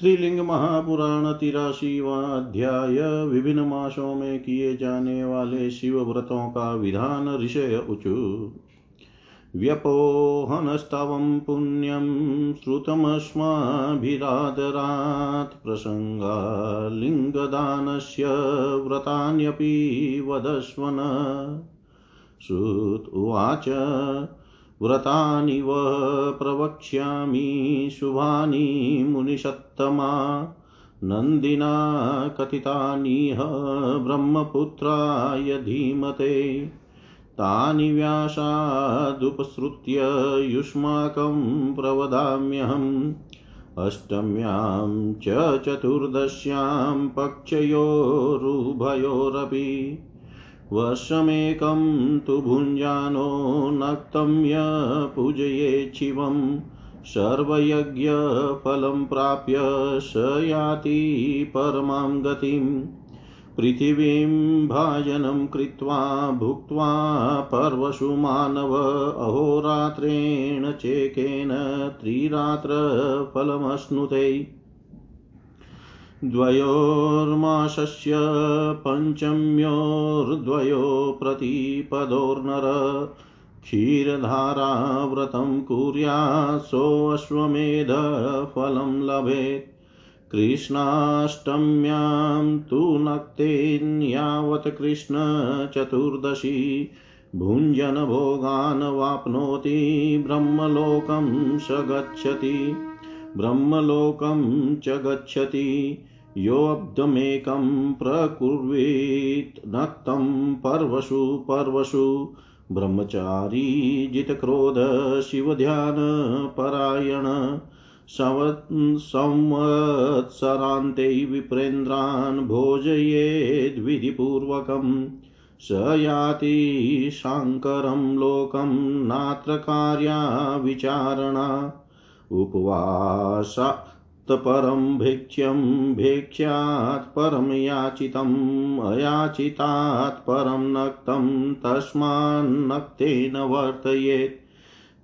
श्रीलिंग महापुराण तिराशीवा अध्याय विभिन्न मासों में किए जाने वाले शिव व्रतों का विधान ऋषय उचु। व्यपोहनस्तवं पुण्यं श्रुतमस्माभिरादरात् प्रसङ्गालिङ्गदानस्य व्रतान्यपि वदस्वन। श्रुत उवाच, व्रतानि व प्रवक्ष्यामि, शुभानि मुनिषत्तमा नन्दिना कथितानिह ब्रह्मपुत्राय धीमते तानि व्यासादुपसृत्य युष्माकं प्रवदाम्यहम्। अष्टम्यां च चतुर्दश्यां पक्षयोरुभयोरपि। वर्षमेकं तु भुञ्जानो नक्तं य पूजयेत् शिवं सर्वयज्ञफलं प्राप्य स याति परमां गतिम् पृथिवीं भाजनं कृत्वा भुक्त्वा पर्वसु मानव अहोरात्रेण चेकेन त्रिरात्रफलमश्नुते। द्वयोर्मासस्य पञ्चम्योर्द्वयो प्रतिपदोर्नर क्षीरधाराव्रतं कुर्यात् सोऽश्वमेधफलं लभेत्। कृष्णाष्टम्यां तु नक्तेन्यावत् कृष्णचतुर्दशी भुञ्जनभोगान् वाप्नोति, ब्रह्मलोकं स गच्छति। ब्रह्मलोकं च गच्छति, योऽब्दमेकं प्रकुर्वीत्। नक्तं पर्वसु पर्वसु ब्रह्मचारी जितक्रोध शिवध्यानपरायण संवत्सरान्ते विप्रेन्द्रान् भोजयेद्विधिपूर्वकं स याति शाङ्करं लोकं नात्र कार्या विचारणा। उपवासा परं भिक्ष्यं भिक्ष्यात् परं याचितम् अयाचितात् परं नक्तं तस्मान्नक्तेन वर्तयेत्।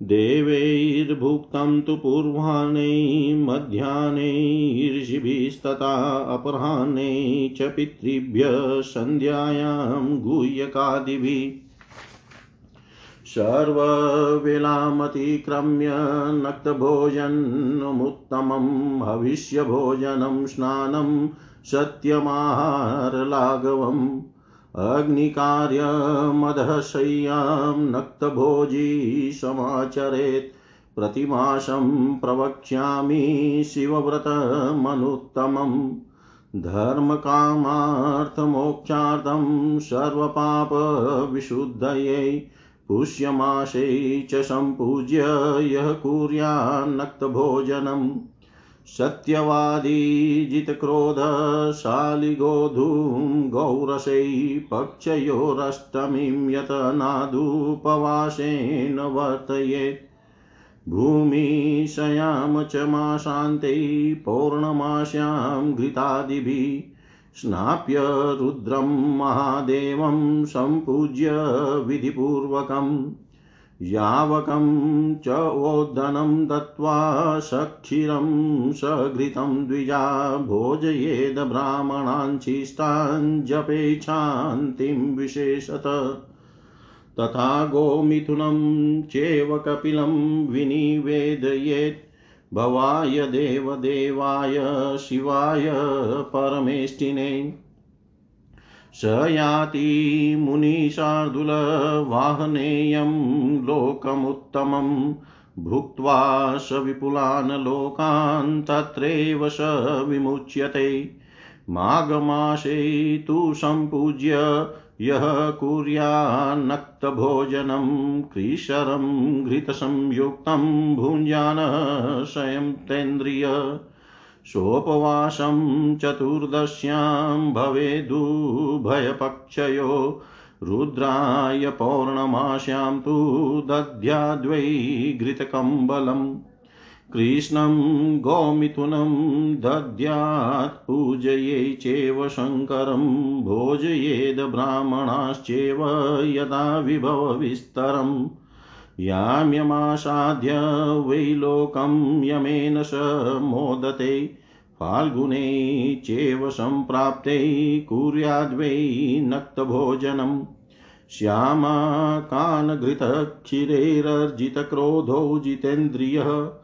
देवैर्भुक्तं तु पूर्वाह्ने, मध्याह्ने च पितृभ्यः सन्ध्यायां गुह्यकादिभिः। सर्ववेलामतिक्रम्य नक्तभोजनमुत्तमं हविष्यभोजनं स्नानं सत्यमाहारलाघवम् अग्निकार्यमदशय्यां नक्तभोजी समाचरेत् प्रतिमासं प्रवक्ष्यामि शिवव्रतमनुत्तमम् धर्मकामार्थमोक्षार्थं सर्वपापविशुद्धयै पुष्यमासे च सम्पूज्य यः कुर्यान्नक्तभोजनम्। सत्यवादी जितक्रोधशालिगोधूं गौरसै पक्षयोरष्टमीं यत नादुपवासेन वर्तयेत् भूमिशयां च माशान्ते पौर्णमास्यां घृतादिभिः। स्नाप्य रुद्रं महादेवं सम्पूज्य विधिपूर्वकम्। यावकं च ओदनं दत्त्वा सक्षीरं सघृतं द्विजा भोजयेद ब्राह्मणाञ्छिष्टान् जपेच्छान्तिं विशेषत। तथा गोमिथुनं चेव कपिलं विनिवेदयेत् भवाय देवदेवाय शिवाय परमेष्टिने स याति मुनिशार्दुलवाहनेयं लोकमुत्तमं भुक्त्वा स विपुलान् लोकान् तत्रैव स विमुच्यते। माघमासे तु सम्पूज्य यः कुर्यान्नक्तभोजनं कृशरं घृतसंयुक्तं भुञ्जानः स्वयं तेन्द्रिय सोपवासं चतुर्दश्यां भवेदुभयपक्षयो रुद्राय पौर्णमास्यां तु दद्याद्वै घृतकम्बलम्। कृष्णं गोमिथुनं दद्यात् पूजये चैव शङ्करं, भोजयेद ब्राह्मणाश्चैव यदा विभवविस्तरम् याम्यमासाद्य वै लोकं यमेन स मोदते, फाल्गुने चेव सम्प्राप्ते कुर्याद्वै नक्तभोजनम् श्यामाकानघृतक्षीरैरर्जितक्रोधो जितेन्द्रियः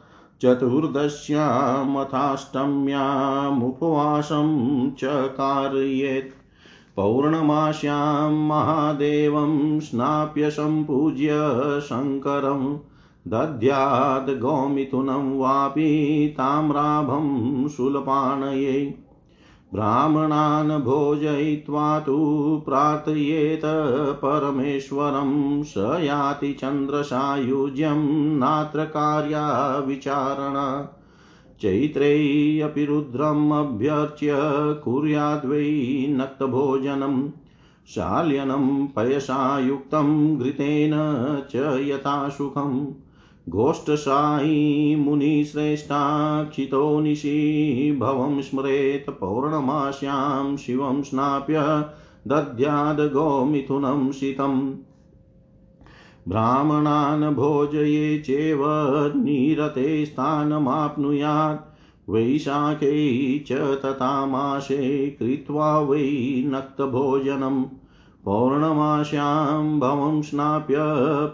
चतुर्दश्यामथाष्टम्यामुपवासं च कारयेत्। पौर्णमास्यां महादेवं स्नाप्य सम्पूज्य शङ्करं दद्याद् गोमिथुनं वापि ताम्राभं शूलपाणये ब्राह्मणान् भोजयित्वा तु प्रार्थयेत परमेश्वरं स याति चन्द्रसायुज्यं नात्र कार्या विचारणा चैत्रेऽपि रुद्रमभ्यर्च्य कुर्याद्वै नक्तभोजनं। शाल्यनं पयसा घृतेन च यथा सुखम्। गोष्ठशायी मुनिश्रेष्ठाक्षितो निशि भवं स्मरेत् पौर्णमास्यां शिवं स्नाप्य दद्याद्गोमिथुनं शीतम्। ब्राह्मणान् भोजये चेव निरते स्थानमाप्नुयात्। वैशाखे च तथा कृत्वा वै नक्तभोजनम्। पौर्णमास्यां भवं स्नाप्य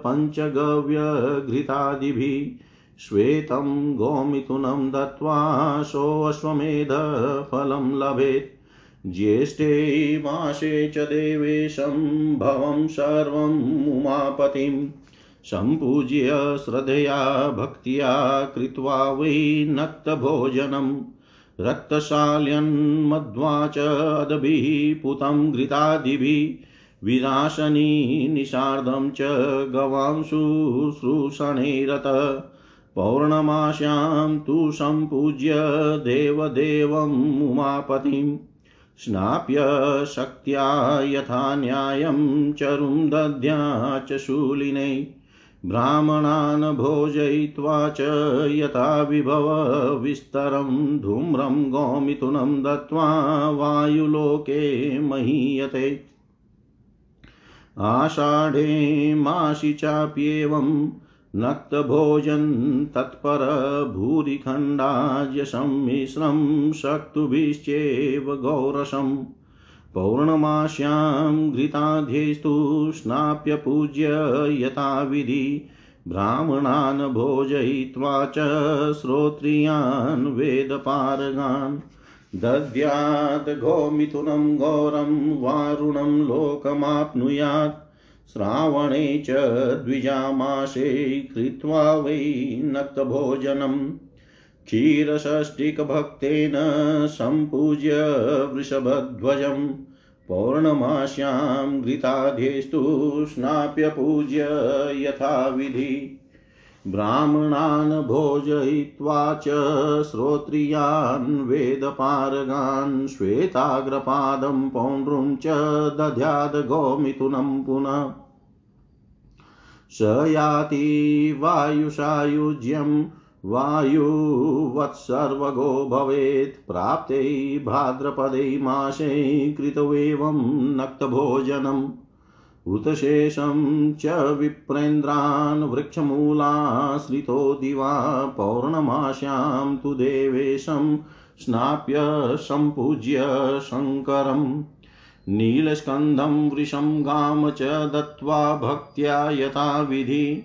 पञ्चगव्यघृतादिभिः श्वेतं गोमिथुनं दत्त्वा सोऽश्वमेधफलं लभेत्। ज्येष्ठे मासे च देवेशं भवं सर्वम् उमापतिं। सम्पूज्य श्रद्धया भक्त्या कृत्वा वै नक्तभोजनम् रक्तशाल्यन्मध्वा च अदभिः पुतं घृतादिभिः। विनाशनी निषार्धं च गवां शुश्रूषणे पौर्णमास्यां तु सम्पूज्य देवदेवम् उमापतिं। स्नाप्य शक्त्या यथा न्यायं चरुं दद्या च शूलिने। ब्राह्मणान् भोजयित्वा च यथा विभवविस्तरं धूम्रं गोमिथुनं दत्त्वा वायुलोके महीयते। आषाढे मासि चाप्येवं नक्तभोजन् तत्पर भूरिखण्डाज्यसम्मिश्रं शक्तुभिश्चेव गौरसम् पौर्णमास्यां घृताध्यैस्तु स्नाप्य पूज्य यथाविधि ब्राह्मणान् भोजयित्वा च श्रोत्रियान् वेदपारगान्। दद्यात् गोमिथुनं घोरं वारुणं लोकमाप्नुयात्। श्रावणे च द्विजामासे कृत्वा वै नक्तभोजनम् क्षीरषष्टिकभक्तेन सम्पूज्य वृषभध्वजम् पौर्णमास्यां घृताध्येस्तु स्नाप्य यथाविधि। ब्राह्मणान् भोजयित्वा च श्रोत्रियान् वेदपारगान् श्वेताग्रपादं पौण्ड्रुं च दध्याद् गोमिथुनं पुनः। स याति वायुषायुज्यं वायुवत्सर्वगो भवेत् प्राप्ते भाद्रपदे मासे कृतवेवं नक्तभोजनम्। उतशेषं च विप्रेन्द्रान् वृक्षमूलाश्रितो दिवा पौर्णमास्यां तु देवेशं स्नाप्य सम्पूज्य शङ्करम् नीलस्कन्धं वृषं गाम च दत्त्वा भक्त्या यथाविधि।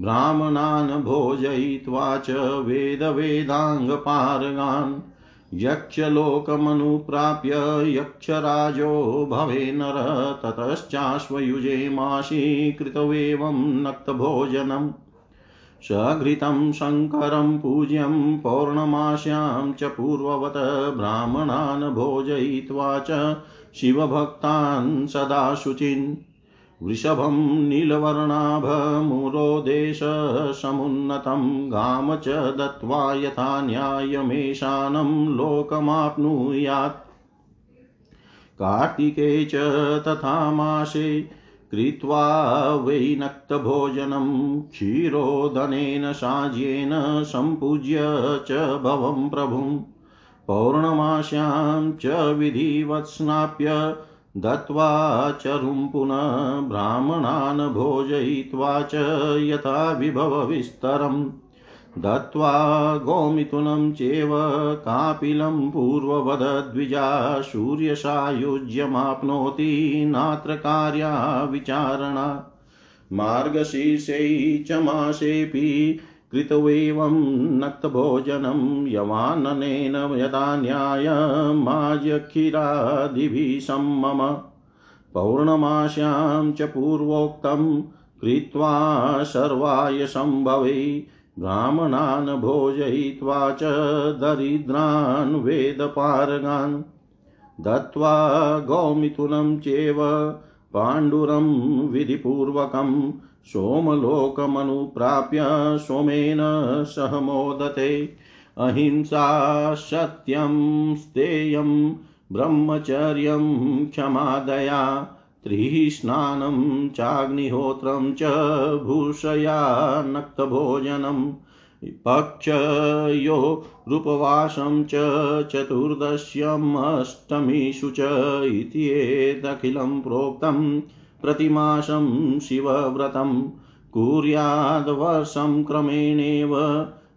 ब्राह्मणान् भोजयित्वा च वेदवेदाङ्गपारगान्। यक्षलोकमनुप्राप्य यक्षराजो भवे नर, ततश्चाश्वयुजे माशीकृतवेवं नक्तभोजनम्। सघृतं शङ्करं पूज्यं पौर्णमास्यां च पूर्ववत् ब्राह्मणान् भोजयित्वा च शिवभक्तान् सदा शुचिन्। वृषभं नीलवर्णाभमुरोदेशसमुन्नतं गाम च दत्त्वा यथा न्यायमेशानं लोकमाप्नुयात्। कार्तिके च तथा मासे कृत्वा वै नक्तभोजनं क्षीरोदनेन साज्येन सम्पूज्य च भवं प्रभुं। पौर्णमास्यां च विधिवत्स्नाप्य दत्त्वा चरुं पुनः ब्राह्मणान् भोजयित्वा च यथा विभवविस्तरम् दत्त्वा गोमिथुनं चेव कापिलं पूर्ववदद्विजा सूर्यसायुज्यमाप्नोति नात्र कार्या विचारणा। मार्गशीर्षै च मासेऽपि कृतवेवं नक्तभोजनं यवाननेन यदा न्यायमाज्यखिरादिभिः सम्मम पौर्णमास्यां च पूर्वोक्तं कृत्वा सर्वाय सम्भवे ब्राह्मणान् भोजयित्वा च दरिद्रान् वेदपारगान् दत्त्वा गौमिथुनं चेव पाण्डुरं विधिपूर्वकं सोमलोकमनुप्राप्य सोमेन सह मोदते। अहिंसा सत्यं स्तेयं ब्रह्मचर्यं क्षमादया। त्रिः स्नानं चाग्निहोत्रं च भूषया नक्तभोजनम् पक्षयो रूपवासं च चतुर्दश्यमष्टमीषु च इत्येतखिलं प्रोक्तं प्रतिमासं शिवव्रतं कुर्याद्वर्षं क्रमेणेव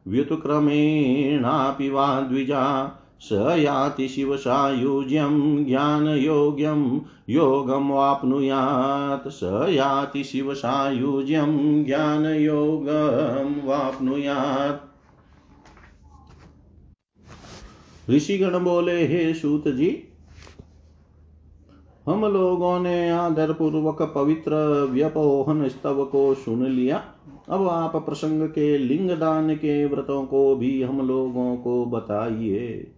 व्युत्क्रमेणापि वा द्विजा स याति शिवसायुज्यं ज्ञानयोग्यं योगं वाप्नुयात् स याति शिवसायुज्यं ज्ञानयोगं वाप्नुयात्। ऋषिगण बोले, हे सूत जी हम लोगों ने आदर पूर्वक पवित्र व्यपोहन स्तव को सुन लिया। अब आप प्रसंग के लिंग दान के व्रतों को भी हम लोगों को बताइए।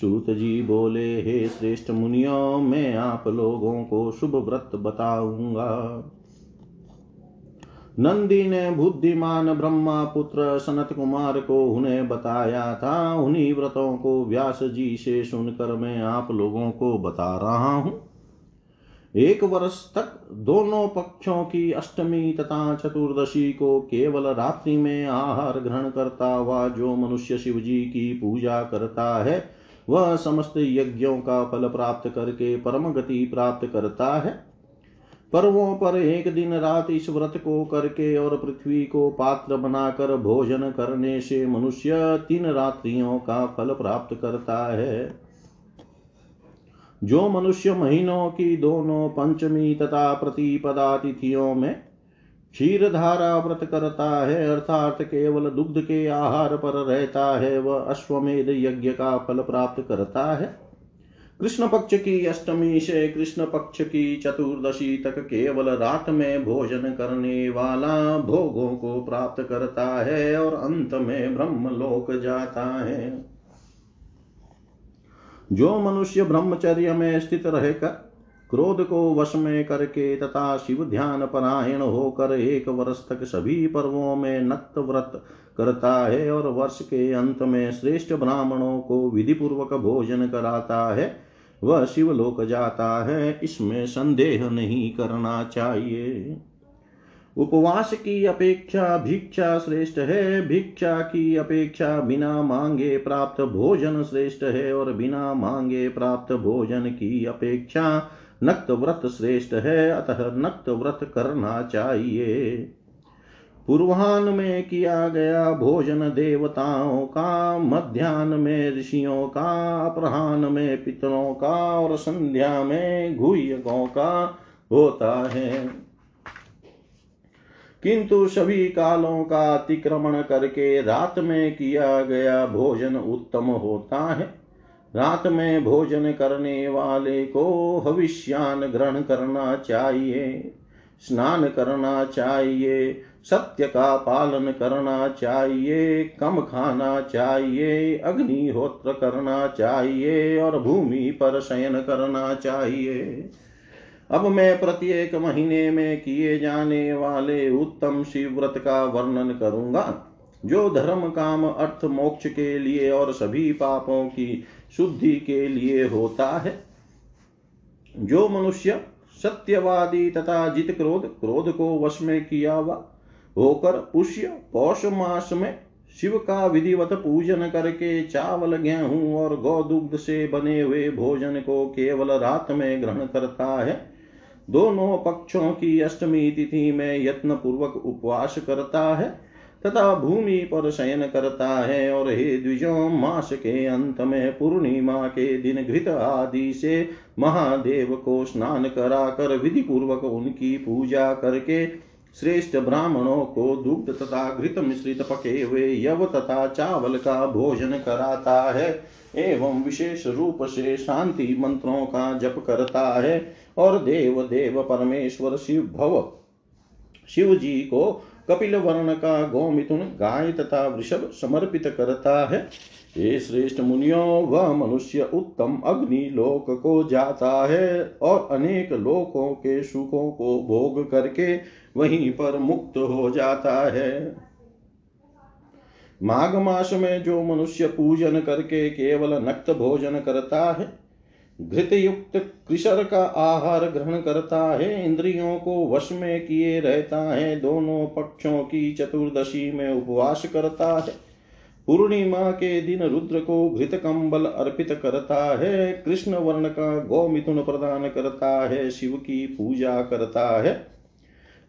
सूत जी बोले, हे श्रेष्ठ मुनियों, मैं आप लोगों को शुभ व्रत बताऊँगा। नंदी ने बुद्धिमान ब्रह्मा पुत्र सनत कुमार को उन्हें बताया था। उन्हीं व्रतों को व्यास जी से सुनकर मैं आप लोगों को बता रहा हूँ। एक वर्ष तक दोनों पक्षों की अष्टमी तथा चतुर्दशी को केवल रात्रि में आहार ग्रहण करता हुआ जो मनुष्य शिव जी की पूजा करता है, वह समस्त यज्ञों का फल प्राप्त करके परम गति प्राप्त करता है। पर्वों पर एक दिन रात इस व्रत को करके और पृथ्वी को पात्र बनाकर भोजन करने से मनुष्य तीन रात्रियों का फल प्राप्त करता है। जो मनुष्य महीनों की दोनों पंचमी तथा प्रतिपदा तिथियों में क्षीर धारा व्रत करता है, अर्थात केवल दुग्ध के आहार पर रहता है, वह अश्वमेध यज्ञ का फल प्राप्त करता है। कृष्ण पक्ष की अष्टमी से कृष्ण पक्ष की चतुर्दशी तक केवल रात में भोजन करने वाला भोगों को प्राप्त करता है और अंत में ब्रह्म लोक जाता है। जो मनुष्य ब्रह्मचर्य में स्थित रहकर क्रोध को वश में करके तथा शिव ध्यान परायण होकर एक वर्ष तक सभी पर्वों में नक्त व्रत करता है और वर्ष के अंत में श्रेष्ठ ब्राह्मणों को विधि पूर्वक भोजन कराता है, वह शिवलोक जाता है, इसमें संदेह नहीं करना चाहिए। उपवास की अपेक्षा, भिक्षा श्रेष्ठ है। भिक्षा की अपेक्षा, बिना मांगे प्राप्त भोजन श्रेष्ठ है और बिना मांगे प्राप्त भोजन की अपेक्षा नक्त व्रत श्रेष्ठ है। अतः नक्त व्रत करना चाहिए। पूर्वान में किया गया भोजन देवताओं का मध्यान्ह में ऋषियों का, अपराह्न में पितरों का और संध्या में गुह्यकों का होता है। किंतु सभी कालों का अतिक्रमण करके रात में किया गया भोजन उत्तम होता है। रात में भोजन करने वाले को हविष्यान ग्रहण करना चाहिए, स्नान करना चाहिए, सत्य का पालन करना चाहिए, कम खाना चाहिए, अग्निहोत्र करना चाहिए और भूमि पर शयन करना चाहिए। अब मैं प्रत्येक महीने में किए जाने वाले उत्तम शिव व्रत का वर्णन करूँगा। जो धर्म, काम, अर्थ, मोक्ष के लिए और सभी पापों की शुद्धि के लिए होता है। जो मनुष्य सत्यवादी तथा जित क्रोध क्रोध को वश में किया हुआ होकर पुष्य, पौष मास में शिव का विधिवत पूजन करके चावल, गेहूँ और गौदुग्ध से बने हुए भोजन को केवल रात में ग्रहण करता है। दोनों पक्षों की अष्टमी तिथि में यत्न पूर्वक उपवास करता है, तथा भूमि पर शयन करता है, और हे द्विजों, मास के अंत में पूर्णिमा के दिन घृत आदि से महादेव को स्नान कराकर विधि पूर्वक उनकी पूजा करके श्रेष्ठ ब्राह्मणों को दुग्ध तथा घृत मिश्रित पके हुए यव तथा चावल का भोजन कराता है, एवं विशेष रूप से शांति मंत्रों का जप करता है। और देव देव परमेश्वर शिव भव। शिव जी को कपिल वर्ण का गोमिथुन गाय तथा वृषभ समर्पित करता है। ये श्रेष्ठ मुनियों, वह मनुष्य उत्तम अग्नि लोक को जाता है और अनेक लोकों के सुखों को भोग करके वहीं पर मुक्त हो जाता है। माघ मास में जो मनुष्य पूजन करके केवल नक्त भोजन करता है घृत युक्त कृषर का आहार ग्रहण करता है, इंद्रियों को वश में किए रहता है, दोनों पक्षों की चतुर्दशी में उपवास करता है। पूर्णिमा के दिन रुद्र को घृत कंबल अर्पित करता है, कृष्ण वर्ण का गौमिथुन प्रदान करता है, शिव की पूजा करता है।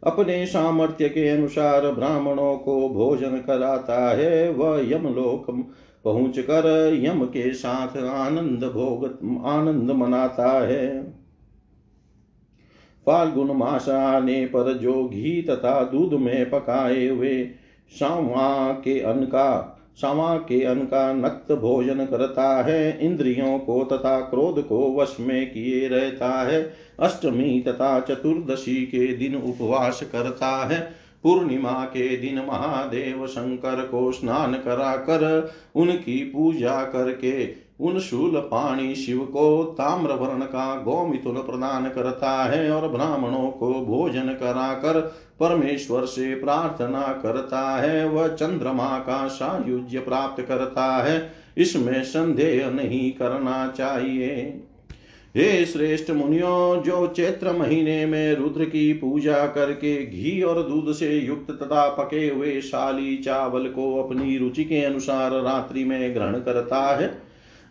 अपने सामर्थ्य के अनुसार ब्राह्मणों को भोजन कराता है, वह यमलोक पहुँच कर यम के साथ आनंद भोग आनंद मनाता है। फाल्गुन मास आने पर जो घी तथा दूध में पकाए हुए सावा के अन्न का, समा के अन्न का नक्त भोजन करता है, इंद्रियों को तथा क्रोध को वश में किए रहता है, अष्टमी तथा चतुर्दशी के दिन उपवास करता है। पूर्णिमा के दिन महादेव शंकर को स्नान करा कर उनकी पूजा करके उन शूल पाणी शिव को ताम्र वर्ण का गोमिथुन प्रदान करता है और ब्राह्मणों को भोजन कराकर परमेश्वर से प्रार्थना करता है, वह चंद्रमा का सायुज्य प्राप्त करता है। इसमें संदेह नहीं करना चाहिए। हे श्रेष्ठ मुनियों, जो चैत्र महीने में रुद्र की पूजा करके घी और दूध से युक्त तथा पके हुए शाली चावल को अपनी रुचि के अनुसार रात्रि में ग्रहण करता है,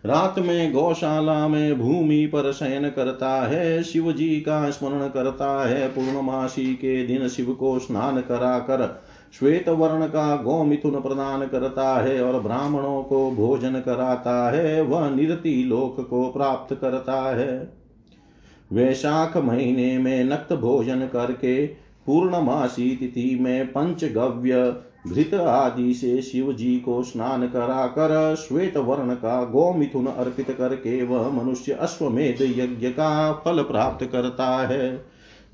रात में गौशाला में भूमि पर शयन करता है शिव जी का स्मरण करता है, पूर्णमासी के दिन शिव को स्नान कराकर श्वेत वर्ण का गोमिथुन प्रदान करता है और ब्राह्मणों को भोजन कराता है, वह निरति लोक को प्राप्त करता है। वैशाख महीने में नक्त भोजन करके पूर्णमासी तिथि में पंचगव्य घृत आदि से शिव जी को स्नान करा कर श्वेत वर्ण का गोमिथुन अर्पित करके वह मनुष्य अश्वमेध यज्ञ का फल प्राप्त करता है।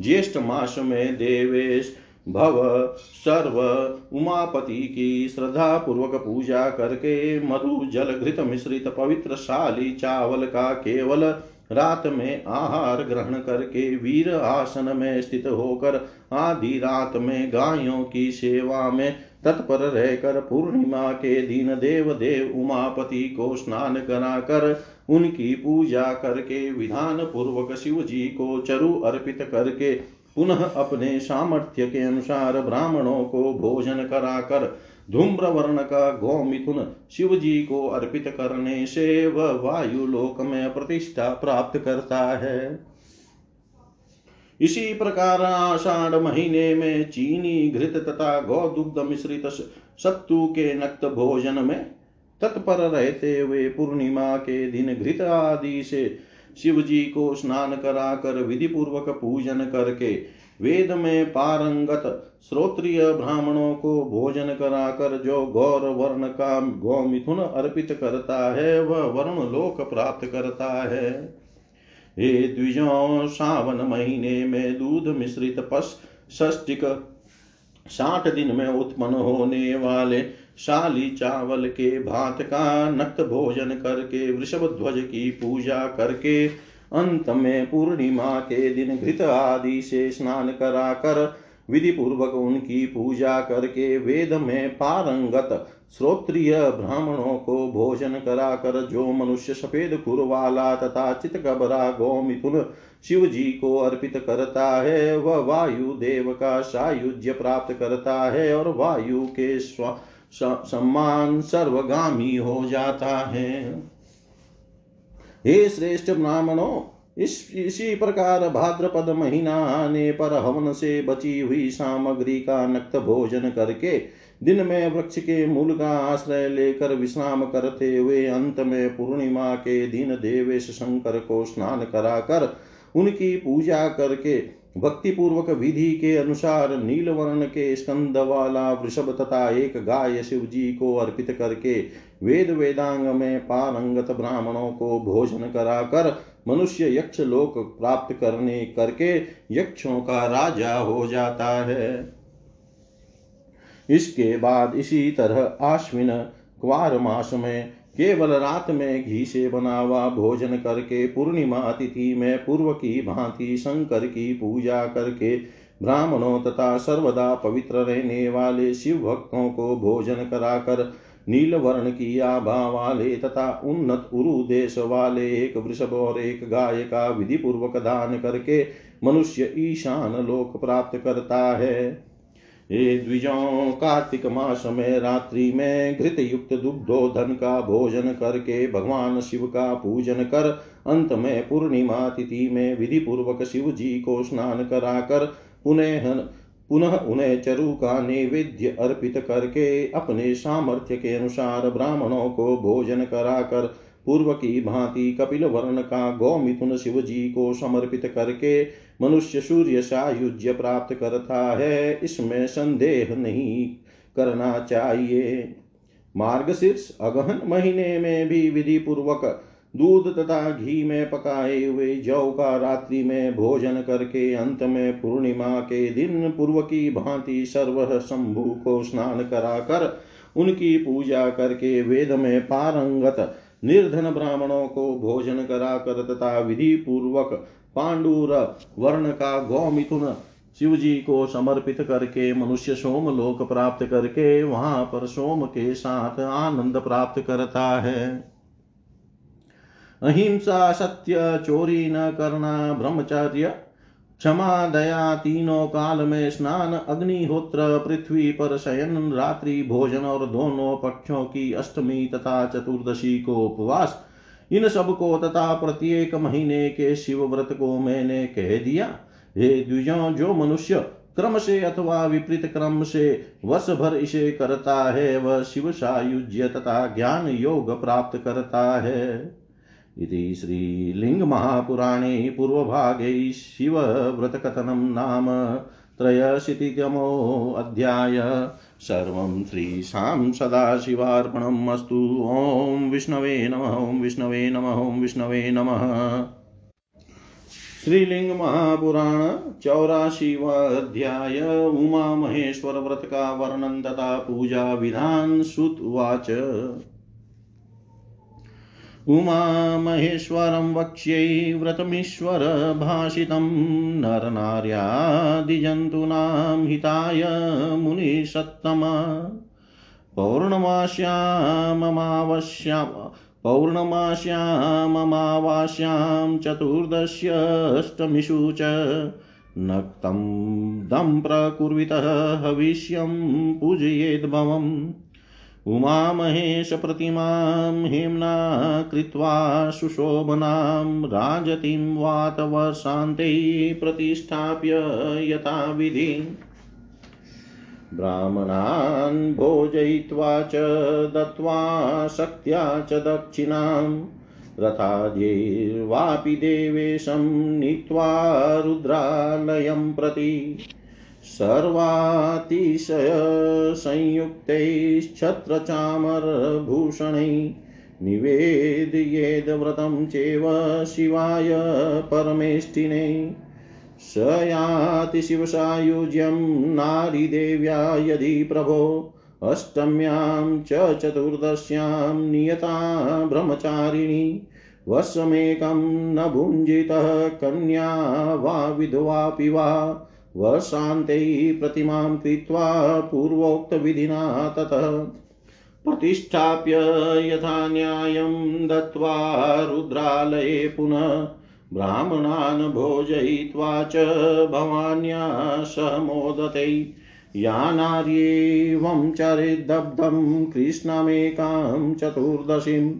ज्येष्ठ मास में देवेश भव सर्व उमापति की श्रद्धा पूर्वक पूजा करके मधु जल घृत मिश्रित पवित्र शाली चावल का केवल रात में आहार ग्रहण करके वीर आसन में स्थित होकर आधी रात में गायों की सेवा में तत्पर रहकर पूर्णिमा के दिन देव देव उमापति को स्नान कराकर उनकी पूजा करके विधान पूर्वक शिव जी को चरु अर्पित करके पुनः अपने सामर्थ्य के अनुसार ब्राह्मणों को भोजन कराकर धूम्र वर्ण का गौमिथुन शिव जी को अर्पित करने से वह वायु लोक में प्रतिष्ठा प्राप्त करता है। इसी प्रकार आषाढ़ महीने में चीनी घृत तथा गौदुग्ध मिश्रित सत्तु के नक्त भोजन में तत्पर रहते हुए पूर्णिमा के दिन घृत आदि से शिव जी को स्नान कराकर विधि पूर्वक पूजन करके वेद में पारंगत श्रोत्रिय ब्राह्मणों को भोजन कराकर जो गौर वर्ण का गौमिथुन अर्पित करता है, वह वर्ण लोक प्राप्त करता है। हे द्विजों सावन महीने में दूध मिश्रित पश साठ दिन में उत्पन्न होने वाले शाली चावल के भात का नक्त भोजन करके, वृषभ ध्वज की पूजा करके, अंत में पूर्णिमा के दिन घृत आदि से स्नान कराकर विधि पूर्वक उनकी पूजा करके, वेद में पारंगत श्रोत्रिय ब्राह्मणों को भोजन कराकर, जो मनुष्य सफ़ेद खुर वाला तथा चित गबरा गौमिथुन शिव जी को अर्पित करता है, वह वा वायु देव का सायुज्य प्राप्त करता है और वायु के स्व सम्मान सर्वगामी हो जाता है। हे श्रेष्ठ ब्राह्मणों, इस इसी प्रकार भाद्रपद महीना आने पर हवन से बची हुई सामग्री का नक्त भोजन करके दिन में वृक्ष के मूल का आश्रय लेकर विश्राम करते हुए अंत में पूर्णिमा के दिन देवेश शंकर को स्नान कराकर उनकी पूजा करके भक्ति पूर्वक विधि के अनुसार नील वर्ण के स्कंद वाला वृषभ तथा एक गाय शिव जी को अर्पित करके वेद वेदांग में पारंगत ब्राह्मणों को भोजन कराकर मनुष्य यक्ष लोक प्राप्त करने करके यक्षों का राजा हो जाता है। इसके बाद इसी तरह आश्विन क्वार मास में केवल रात में घी से बना हुआ भोजन करके पूर्णिमा तिथि में पूर्व की भांति शंकर की पूजा करके ब्राह्मणों तथा सर्वदा पवित्र रहने वाले शिव भक्तों को भोजन कराकर नील वर्ण की आभा वाले तथा उन्नत उरु देश वाले एक वृषभ और एक गाय का विधि पूर्वक दान करके मनुष्य ईशान लोक प्राप्त करता है। ये द्विजों, कार्तिक मास में, रात्रि में घृत युक्त दुग्धोधन का भोजन करके भगवान शिव का पूजन कर, अंत में पूर्णिमा तिथि में विधि पूर्वक शिव जी को स्नान कराकर पुनः पुनः उन्हें चरु का नैवेद्य अर्पित करके अपने सामर्थ्य के अनुसार ब्राह्मणों को भोजन कराकर, पूर्व की भांति कपिल वर्ण का गौमिथुन शिव जी को समर्पित करके मनुष्य सूर्य सायुज्य प्राप्त करता है, इसमें संदेह नहीं करना चाहिए। मार्गशीर्ष अगहन महीने में भी विधि पूर्वक दूध तथा घी में पकाए हुए जौ का रात्रि में भोजन करके अंत में पूर्णिमा के दिन पूर्व की भांति सर्व शंभु को स्नान कराकर उनकी पूजा करके वेद में पारंगत निर्धन ब्राह्मणों को भोजन कराकर तथा विधि पूर्वक पांडुर वर्ण का गौमिथुन शिव जी को समर्पित करके मनुष्य सोम लोक प्राप्त करके वहाँ पर सोम के साथ आनंद प्राप्त करता है। अहिंसा, सत्य, चोरी न करना, ब्रह्मचर्य, क्षमा, दया तीनों काल में स्नान, अग्निहोत्र, पृथ्वी पर शयन, रात्रि भोजन और दोनों पक्षों की अष्टमी तथा चतुर्दशी को उपवास इन सबको तथा प्रत्येक महीने के शिव व्रत को मैंने कह दिया। हे द्विजों, जो मनुष्य क्रम से अथवा विपरीत क्रम से वर्ष भर इसे करता है, वह शिव सायुज्य तथा ज्ञान योग प्राप्त करता है। इति श्रीलिङ्गमहापुराणे पूर्वभागे शिवव्रतकथनं नाम त्रयशीतितमोऽध्याय सर्वं श्रीशां सदाशिवार्पणम् अस्तु। ॐ विष्णवे नमः, ॐ विष्णवे नमः, ॐ विष्णवे नमः। श्रीलिंग महापुराण चौराशीवा अध्याय उमा महेश्वर व्रत का वर्णन तथा पूजा विधान सुत उवाच उमामहेश्वरं वक्ष्यै व्रतमीश्वर भाषितं नरनार्यादिजन्तूनां हिताय मुनिसत्तम पौर्णमास्याममावस्या पौर्णमास्याममावास्यां चतुर्दश्यष्टमिषु च नक्तं दं प्रकुर्वितः हविष्यं पूजयेद्भवम्। उमामहेशप्रतिमां हेम्ना कृत्वा सुशोभनां राजतीं वातवर्षान्ते प्रतिष्ठाप्य यथाविधि। ब्राह्मणान् भोजयित्वा च दत्त्वा शक्त्या च दक्षिणां। रथाद्यैर्वापि देवेशं नीत्वा रुद्रालयं प्रति। सर्वातिशयसंयुक्तैश्छत्रचामरभूषणै निवेदयेद्व्रतं चेव शिवाय परमेष्टिने स याति शिवसायुज्यं नारीदेव्या यदि प्रभो, अष्टम्यां च चतुर्दश्यां नियता ब्रह्मचारिणी, वशमेकं न भुञ्जितः कन्या वा विधवापि वा वशान्ते प्रतिमां कृत्वा पूर्वोक्तविधिना ततः प्रतिष्ठाप्य यथा न्यायं दत्त्वा रुद्रालये पुनः ब्राह्मणान् भोजयित्वा च भवान्या समोदते या नार्येवं चरिदब्धं कृष्णमेकां चतुर्दशीं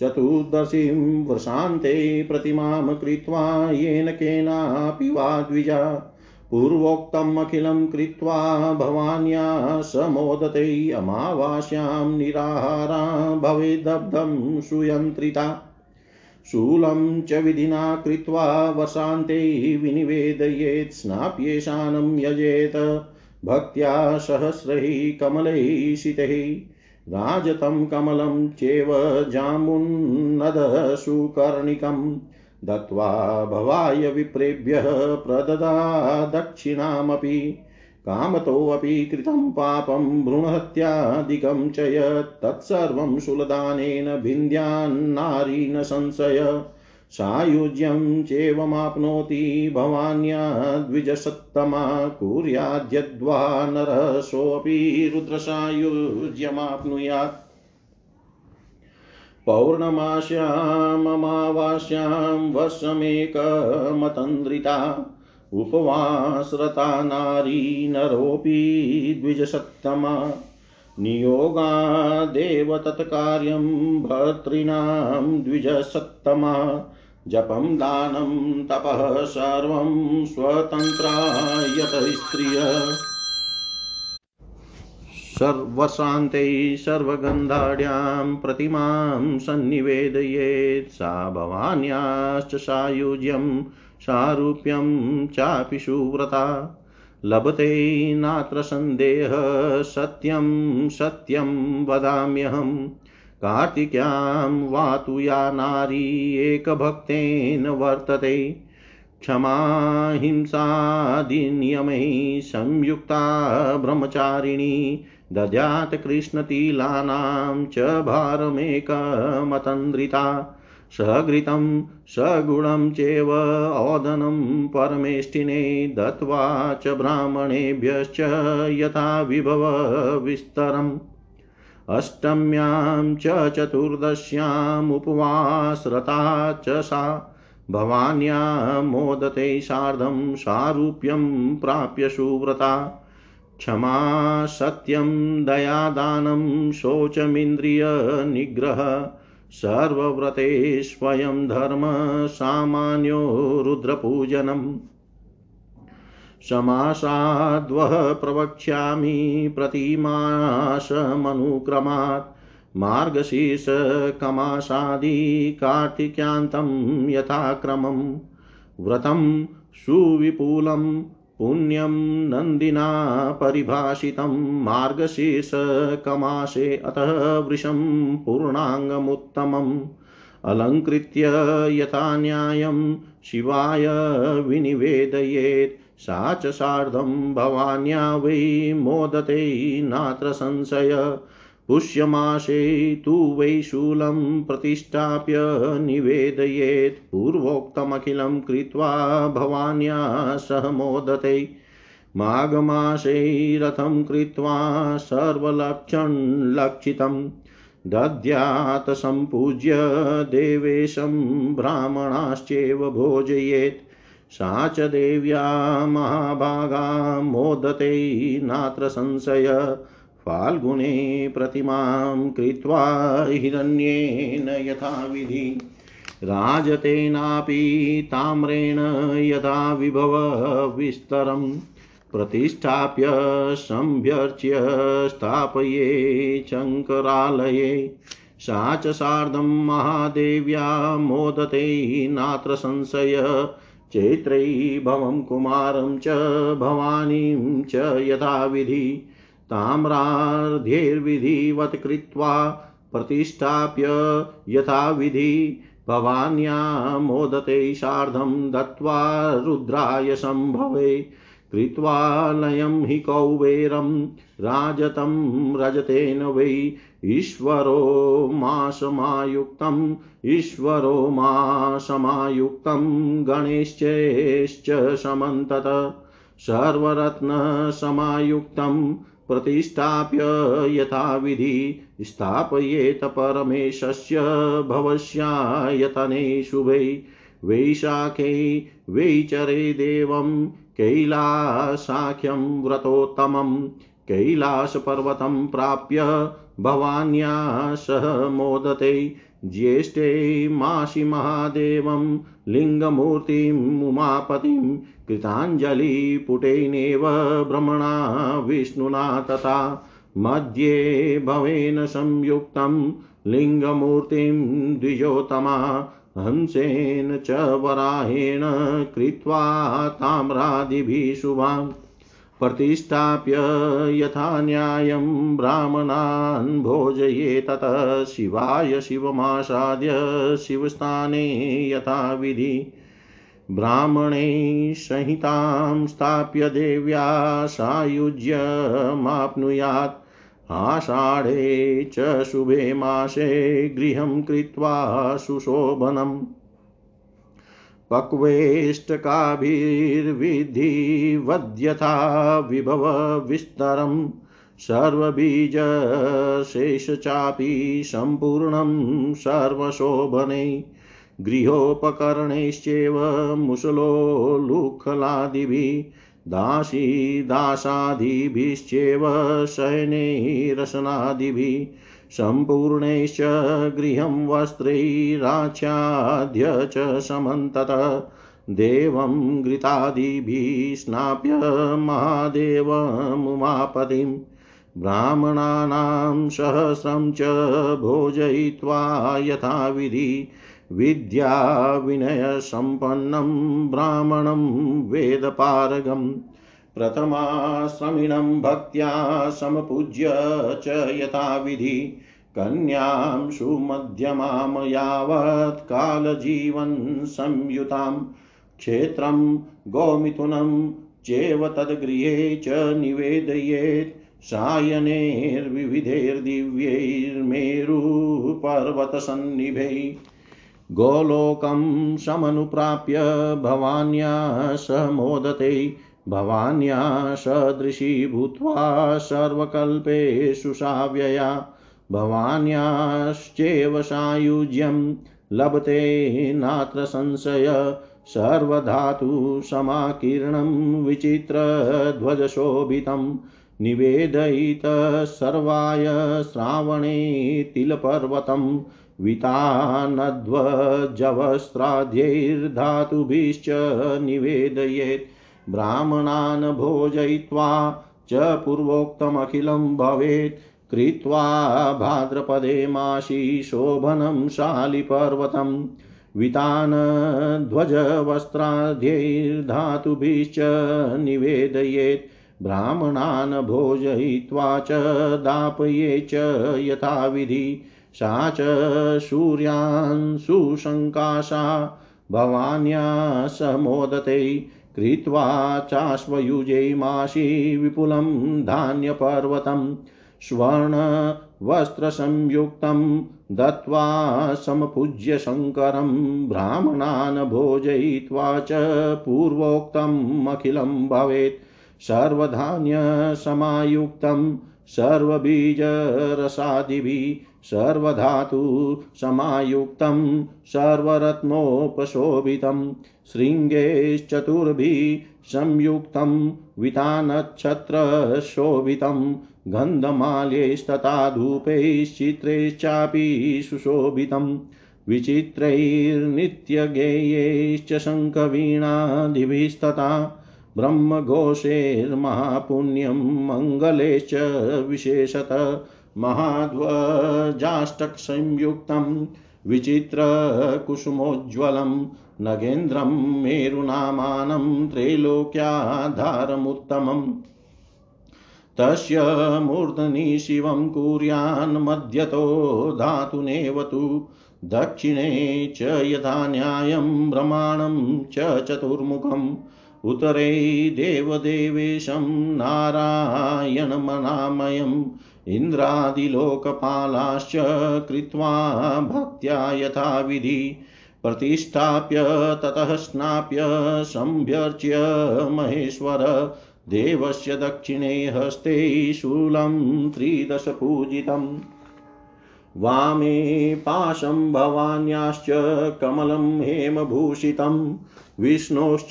चतुर्दशीं वृषान्ते प्रतिमां कृत्वा येन केनापि वा द्विजा पूर्वोक्तमखिलं कृत्वा भवान्या समोदते अमावास्यां निराहारा भवेदब्धं सुयन्त्रिता। शूलं च विधिना कृत्वा वसान्ते विनिवेदयेत् स्नाप्येशानं यजेत। भक्त्या सहस्रैः कमलैः शितैः। राजतं कमलं चेव जामुन्नदसुकर्णिकम्। दत्त्वा भवाय विप्रेभ्यः प्रददा दक्षिणामपि। कामतोऽपि कृतं पापं भ्रूणहत्यादिकं च यत् तत्सर्वं शूलदानेन भिन्द्यान्नारी न संशय। सायुज्यं चेवमाप्नोति भवान्या द्विजसत्तमा कुर्याद्यद्वा नरः सोऽपि रुद्रसायुज्यमाप्नुयात्। पौर्णमास्याममावास्यां वशमेकमतन्द्रिता उपवासरता नारी नरोऽपि द्विजसत्तमा। नियोगादेव तत्कार्यं भर्तॄणां द्विजसत्तमा। जपं, दानं, तपः सर्वं स्वतन्त्रायत स्त्रिय सर्वशान्ते सर्वगन्धाढ्यां प्रतिमां सन्निवेदयेत्। सा भवान्याश्च सायुज्यं, सारूप्यं चापि सुव्रता। लभते नात्र सन्देह, सत्यं सत्यं वदाम्यहम् कार्तिक्यां वा या नारी, एकभक्तेन वर्तते। क्षमा संयुक्ता ब्रह्मचारिणी दद्यात् कृष्णतिलानां च भारमेकमतन्द्रिता। सघृतं सगुणं चैव ओदनं परमेष्टिने दत्त्वा च ब्राह्मणेभ्यश्च यथा विभव विस्तरम्। अष्टम्यां च चतुर्दश्याम् उपवासरता च सा। भवान्या मोदते सार्धं सारूप्यं प्राप्य सुव्रता। क्षमा सत्यं दयादानं शोचमिन्द्रियनिग्रह सर्वव्रते स्वयं धर्म सामान्यो रुद्रपूजनम्। समासाद्वः प्रवक्ष्यामि प्रतिमासमनुक्रमात्। मार्गशीर्षकमासादि कार्तिक्यान्तं यथाक्रमं व्रतं सुविपुलं पुण्यं नन्दिना परिभाषितं मार्गशीर्षकमासे अतः वृषं पूर्णाङ्गमुत्तमम्। अलङ्कृत्य यथा न्यायं शिवाय विनिवेदयेत्। सा च सार्धं भवान्या वै मोदते नात्र संशय। पुष्यमासे तु वै शूलं प्रतिष्ठाप्य निवेदयेत्। पूर्वोक्तमखिलं कृत्वा भवान्या सह मोदते। माघमासे रथं कृत्वा सर्वलक्षणलक्षितं दद्यात् सम्पूज्य देवेशं ब्राह्मणाश्चैव भोजयेत्। सा च देव्या महाभागा मोदते नात्र संशय। फाल्गुने प्रतिमां कृत्वा हिरण्येन यथाविधि। राजतेनापि ताम्रेण यथा विभव विस्तरम् प्रतिष्ठाप्य संभ्यर्च्य स्थापये शङ्करालये। सा च सार्धं महादेव्या मोदते नात्र संशय। चैत्रै भवं कुमारं च भवानीं च यथाविधि। ताम्रार्ध्यैर्विधिवत् कृत्वा प्रतिष्ठाप्य यथाविधि भवान्या मोदते सार्धं दत्त्वा रुद्राय सम्भवे। कृत्वा लयं हि कौबेरं राजतं रजतेन वै। ईश्वरो मासमायुक्तम् ईश्वरो मासमायुक्तं गणेश्चेश्च समन्तत। सर्वरत्नसमायुक्तं प्रतिष्ठाप्य यथाविधि स्थापयेत परमेशस्य भवस्यायतने शुभे। वैशाखे वैचरे देवं कैलासाख्यं व्रतोत्तमं कैलासपर्वतं प्राप्य भवान्या सह मोदते। ज्येष्ठे मासि महादेवं लिङ्गमूर्तिम् उमापतिं, कृताञ्जलिपुटेनेव भ्रमणा विष्णुना तथा मध्ये भवेन संयुक्तं लिङ्गमूर्तिं द्विजोतमा हंसेन च वराहेण कृत्वा ताम्रादिभिः शुभाम्। प्रतिष्ठाप्य यथा न्यायं ब्राह्मणान् भोजये ततः शिवाय शिवमासाद्य शिवस्थाने यथा विधि ब्राह्मणे संहितां स्थाप्य देव्या सायुज्यमाप्नुयात् आषाढे च शुभे मासे गृहं कृत्वा सुशोभनम्। पक्वेष्टकाभिर्विधिवद्यथा विभवविस्तरं सर्वबीजशेषचापि सम्पूर्णं सर्वशोभने गृहोपकरणैश्चैव मुसलोलुखलादिभिः दासी दासादिभिश्चैव शयनैरसनादिभिः सम्पूर्णैश्च गृहं वस्त्रैराच्छाद्य च समन्ततः। देवं घृतादिभिः स्नाप्य महादेवमुमापतिम्। ब्राह्मणानां सहस्रं च भोजयित्वा यथाविधि विद्याविनयसम्पन्नं ब्राह्मणं वेदपारगम्। प्रथमाश्रमिणं भक्त्या समपूज्य च यथाविधि। कन्यां सुमध्यमां यावत् कालजीवन् संयुतां क्षेत्रं गोमिथुनं चेव तद्गृहे च निवेदयेत्। सायनैर्विविधैर्दिव्यैर्मेरुपर्वतसन्निभैः। गोलोकं समनुप्राप्य भवान्या स मोदते। भवान्या सदृशी भूत्वा सर्वकल्पेषु साव्यया। भवान्याश्चैव सायुज्यं लभते नात्र संशय, सर्वधातु समाकीर्णं विचित्रध्वजशोभितं निवेदयित सर्वाय श्रावणे तिलपर्वतं, वितानध्वजवस्त्राद्यैर्धातुभिश्च निवेदयेत्। ब्राह्मणान् भोजयित्वा च पूर्वोक्तमखिलं भवेत्। कृत्वा भाद्रपदे मासि शोभनं शालिपर्वतम्। वितान् ध्वजवस्त्राद्यैर्धातुभिश्च निवेदयेत्। ब्राह्मणान् भोजयित्वा च दापये च यथाविधि। सा च सूर्यान् सुशङ्काशा भवान्या स मोदते। कृत्वा चाश्वयुजे मासि विपुलं धान्यपर्वतं स्वर्णवस्त्रसंयुक्तं दत्त्वा समपूज्य शङ्करं ब्राह्मणान् भोजयित्वा च पूर्वोक्तम् अखिलं भवेत्। सर्वधान्यसमायुक्तं सर्वबीजरसादिभिः सर्वधातु समायुक्तं सर्वरत्नोपशोभितं शृङ्गैश्चतुर्भिः संयुक्तं वितानक्षत्रशोभितं गन्धमाल्यैस्तथा धूपैश्चित्रैश्चापि सुशोभितं विचित्रैर्नित्यगेयैश्च शङ्खवीणादिभिस्तथा ब्रह्मघोषैर्महापुण्यं मङ्गलैश्च विशेषतः महाध्वजाष्टकसंयुक्तं विचित्रकुसुमोज्ज्वलं नगेन्द्रं मेरुनामानं त्रैलोक्याधारमुत्तमम्। तस्य मूर्धनि शिवं कुर्यान्मध्यतो धातुनेव तु दक्षिणे च यथा न्यायं भ्रमाणं च चतुर्मुखम्। उतरे देवदेवेशं नारायणमनामयम्। इन्द्रादिलोकपालाश्च कृत्वा भक्त्या यथाविधि प्रतिष्ठाप्य, ततः स्नाप्य सम्भ्यर्च्य महेश्वर देवस्य दक्षिणे हस्ते शूलं त्रिदशपूजितम्। वामे पाशं भवान्याश्च कमलं हेमभूषितं विष्णोश्च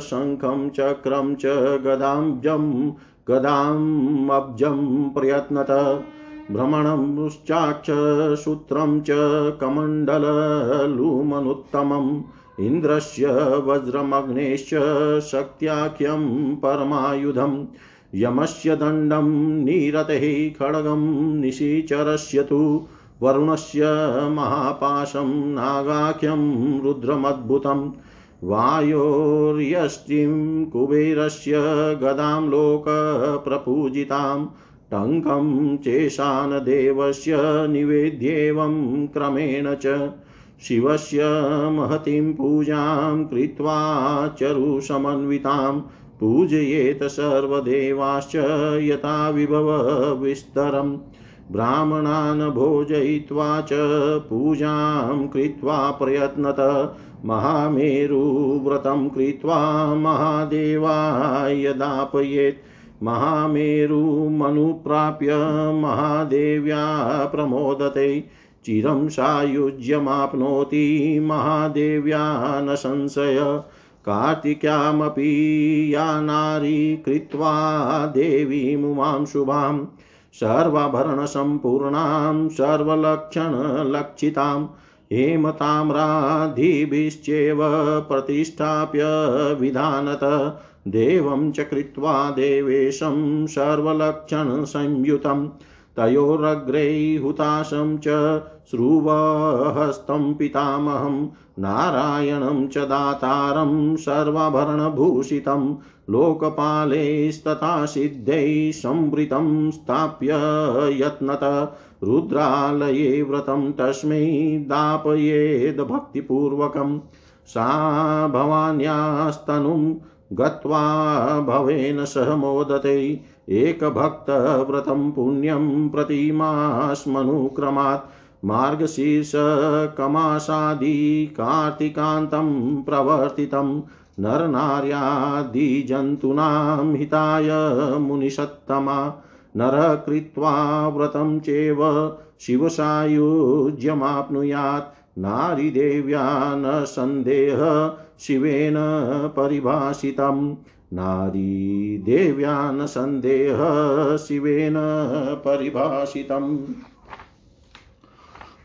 शङ्खं चक्रं च गदाब्जं गदामब्जं प्रयत्नत भ्रमणमुश्चाक्ष सूत्रं च कमण्डललुमनुत्तमम्, इन्द्रस्य वज्रमग्नेश्च शक्त्याख्यं परमायुधम्, यमस्य दण्डं निरतेः खड्गं निशिचरस्य तु वरुणस्य महापाशं नागाख्यं रुद्रमद्भुतम्। वायोर्यष्टिं कुबेरस्य गदां लोकप्रपूजितां, टङ्कं चेशानदेवस्य निवेद्येवं क्रमेण च शिवस्य महतीं पूजां कृत्वा चरुसमन्वितां पूजयेत सर्वदेवाश्च यथा विभवविस्तरम् ब्राह्मणान् भोजयित्वा च पूजां कृत्वा प्रयत्नत महामेरुव्रतं कृत्वा महादेवाय महामेरुमनुप्राप्य महादेव्या प्रमोदते। चिरं सायुज्यमाप्नोति महादेव्या न संशय। कार्तिक्यामपि या नारी कृत्वा देवीमुमां शुभां सर्वाभरणसम्पूर्णां, सर्वलक्षणलक्षितां हेमताम्राधिभिश्चेव प्रतिष्ठाप्य विधानत। देवं च कृत्वा देवेशं सर्वलक्षणसंयुतं, तयोरग्रे हुताशं च श्रुवहस्तं पितामहं, नारायणं च दातारं सर्वाभरणभूषितं लोकपालैस्तथा सिद्धैः संवृतं स्थाप्य यत्नत। रुद्रालये व्रतं तस्मै दापयेद् भक्तिपूर्वकं। सा भवान्यास्तनुं गत्वा भवेन सह मोदते। एकभक्तव्रतं पुण्यं प्रतिमास्मनुक्रमात्। मार्गशीर्षकमासादि कार्तिकान्तं प्रवर्तितं। नरनार्यादिजन्तूनां हिताय मुनिषत्तमा नरः कृत्वा व्रतं चेव शिवसायुज्यमाप्नुयात् नारीदेव्या न सन्देह शिवेन परिभाषितम्। नारीदेव्या न सन्देह शिवेन परिभाषितम्।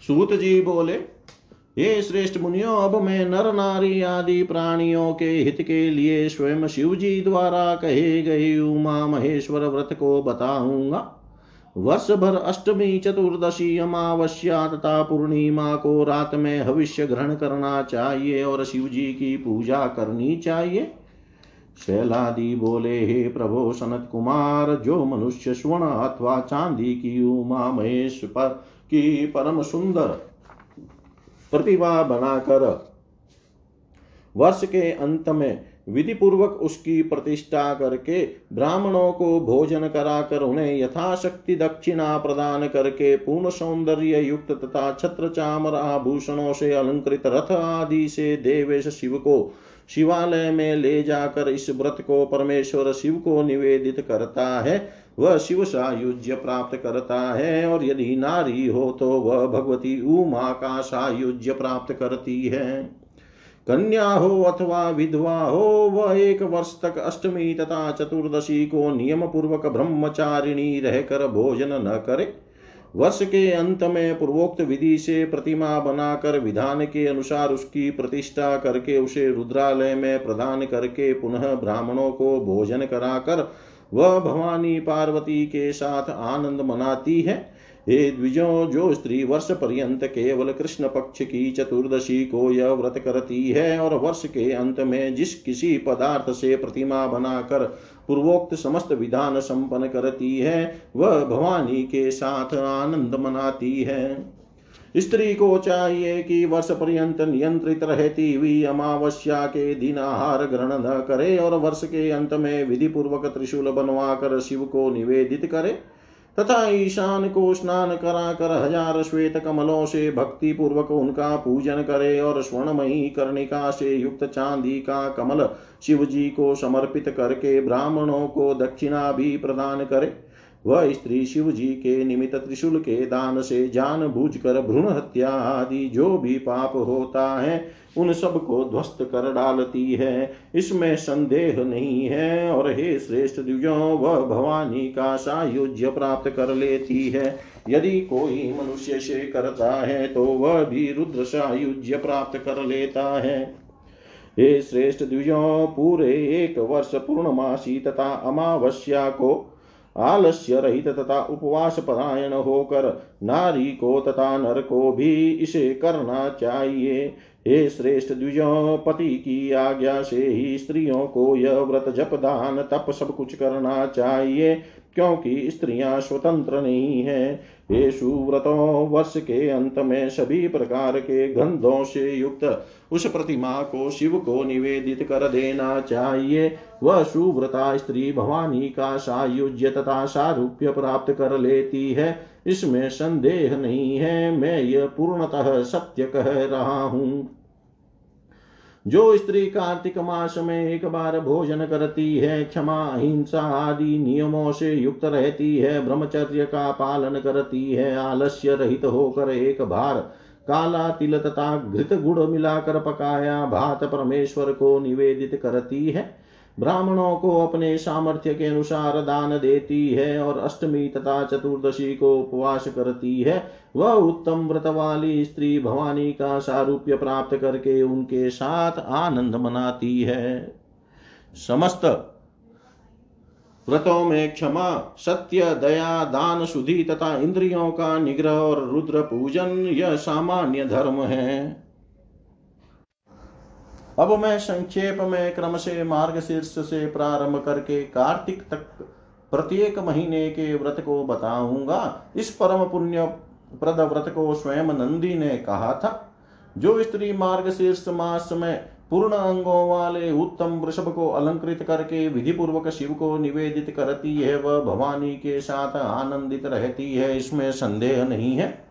सूत जी बोले हे श्रेष्ठ मुनियो, अब मैं नर नारी आदि प्राणियों के हित के लिए स्वयं शिव जी द्वारा कहे गए उमा महेश्वर व्रत को बताऊँगा। वर्ष भर अष्टमी चतुर्दशी अमावस्या तथा पूर्णिमा को रात में हविष्य ग्रहण करना चाहिए और शिव जी की पूजा करनी चाहिए। शैलादि बोले, हे प्रभो सनत कुमार, जो मनुष्य स्वर्ण अथवा चांदी की उमा महेश पर की परम सुंदर प्रतिभा बनाकर वर्ष के अंत में विधि पूर्वक उसकी प्रतिष्ठा करके ब्राह्मणों को भोजन कराकर उन्हें यथाशक्ति दक्षिणा प्रदान करके पूर्ण सौंदर्य युक्त तथा छत्र चामर आभूषणों से अलंकृत रथ आदि से देवेश शिव को शिवालय में ले जाकर इस व्रत को परमेश्वर शिव को निवेदित करता है। वह शिव सायुज्य प्राप्त करता है, और यदि नारी हो तो वह भगवती उमा का सायुज्य प्राप्त करती है। कन्या हो अथवा विधवा हो, वह एक वर्ष तक अष्टमी तथा चतुर्दशी को नियम पूर्वक ब्रह्मचारिणी रहकर भोजन न करे। वर्ष के अंत में पूर्वोक्त विधि से प्रतिमा बनाकर विधान के अनुसार उसकी प्रतिष्ठा करके उसे रुद्रालय में प्रदान करके पुनः ब्राह्मणों को भोजन कराकर वह भवानी पार्वती के साथ आनंद मनाती है। हे द्विजो, जो स्त्री वर्ष पर्यंत केवल कृष्ण पक्ष की चतुर्दशी को यह व्रत करती है और वर्ष के अंत में जिस किसी पदार्थ से प्रतिमा बनाकर पूर्वोक्त समस्त विधान संपन्न करती है, वह भवानी के साथ आनंद मनाती है। स्त्री को चाहिए कि वर्ष पर्यंत नियंत्रित रहती हुई अमावस्या के दिन आहार ग्रहण न करे और वर्ष के अंत में विधि पूर्वक त्रिशूल बनवा कर शिव को निवेदित करे, तथा ईशान को स्नान करा कर हज़ार श्वेत कमलों से भक्ति पूर्वक उनका पूजन करे और स्वर्णमयी कर्णिका से युक्त चांदी का कमल शिव जी को समर्पित करके ब्राह्मणों को दक्षिणा भी प्रदान करे। वह स्त्री शिव जी के निमित्त त्रिशूल के दान से जान बूझ कर भ्रूण हत्या आदि जो भी पाप होता है, उन सबको ध्वस्त कर डालती है। इसमें संदेह नहीं है और हे श्रेष्ठ द्विजो वह भवानी का सायुज्य प्राप्त कर लेती है। यदि कोई मनुष्य से करता है तो वह भी रुद्र सायुज्य प्राप्त कर लेता है। हे श्रेष्ठ द्विजो पूरे एक वर्ष पूर्णमासी तथा अमावस्या को आलस्य रहित तथा उपवास परायण होकर नारी को तथा नर को भी इसे करना चाहिए। हे श्रेष्ठ द्विजो पति की आज्ञा से ही स्त्रियों को यह व्रत जप दान तप सब कुछ करना चाहिए, क्योंकि स्त्रियाँ स्वतंत्र नहीं है। ये सुव्रतों वर्ष के अंत में सभी प्रकार के गंधों से युक्त उस प्रतिमा को शिव को निवेदित कर देना चाहिए। वह सुव्रता स्त्री भवानी का सायुज्य तथा सारूप्य प्राप्त कर लेती है। इसमें संदेह नहीं है। मैं यह पूर्णतः सत्य कह रहा हूँ। जो स्त्री कार्तिक मास में एक बार भोजन करती है, क्षमा हिंसा आदि नियमों से युक्त रहती है, ब्रह्मचर्य का पालन करती है, आलस्य रहित होकर एक बार काला तिल तथा घृत गुड़ मिलाकर पकाया, भात परमेश्वर को निवेदित करती है। ब्राह्मणों को अपने सामर्थ्य के अनुसार दान देती है और अष्टमी तथा चतुर्दशी को उपवास करती है। वह उत्तम व्रत वाली स्त्री भवानी का सारूप्य प्राप्त करके उनके साथ आनंद मनाती है। समस्त व्रतों में क्षमा, सत्य, दया, दान शुद्धि तथा इंद्रियों का निग्रह और रुद्र पूजन, यह सामान्य धर्म है। अब मैं संक्षेप में क्रम से मार्ग शीर्ष से प्रारंभ करके कार्तिक तक प्रत्येक महीने के व्रत को बताऊँगा। इस परम पुण्य प्रद व्रत को स्वयं नंदी ने कहा था। जो स्त्री मार्ग शीर्ष मास में पूर्ण अंगों वाले उत्तम वृषभ को अलंकृत करके विधि पूर्वक शिव को निवेदित करती है, वह भवानी के साथ आनंदित रहती है, इसमें संदेह नहीं है।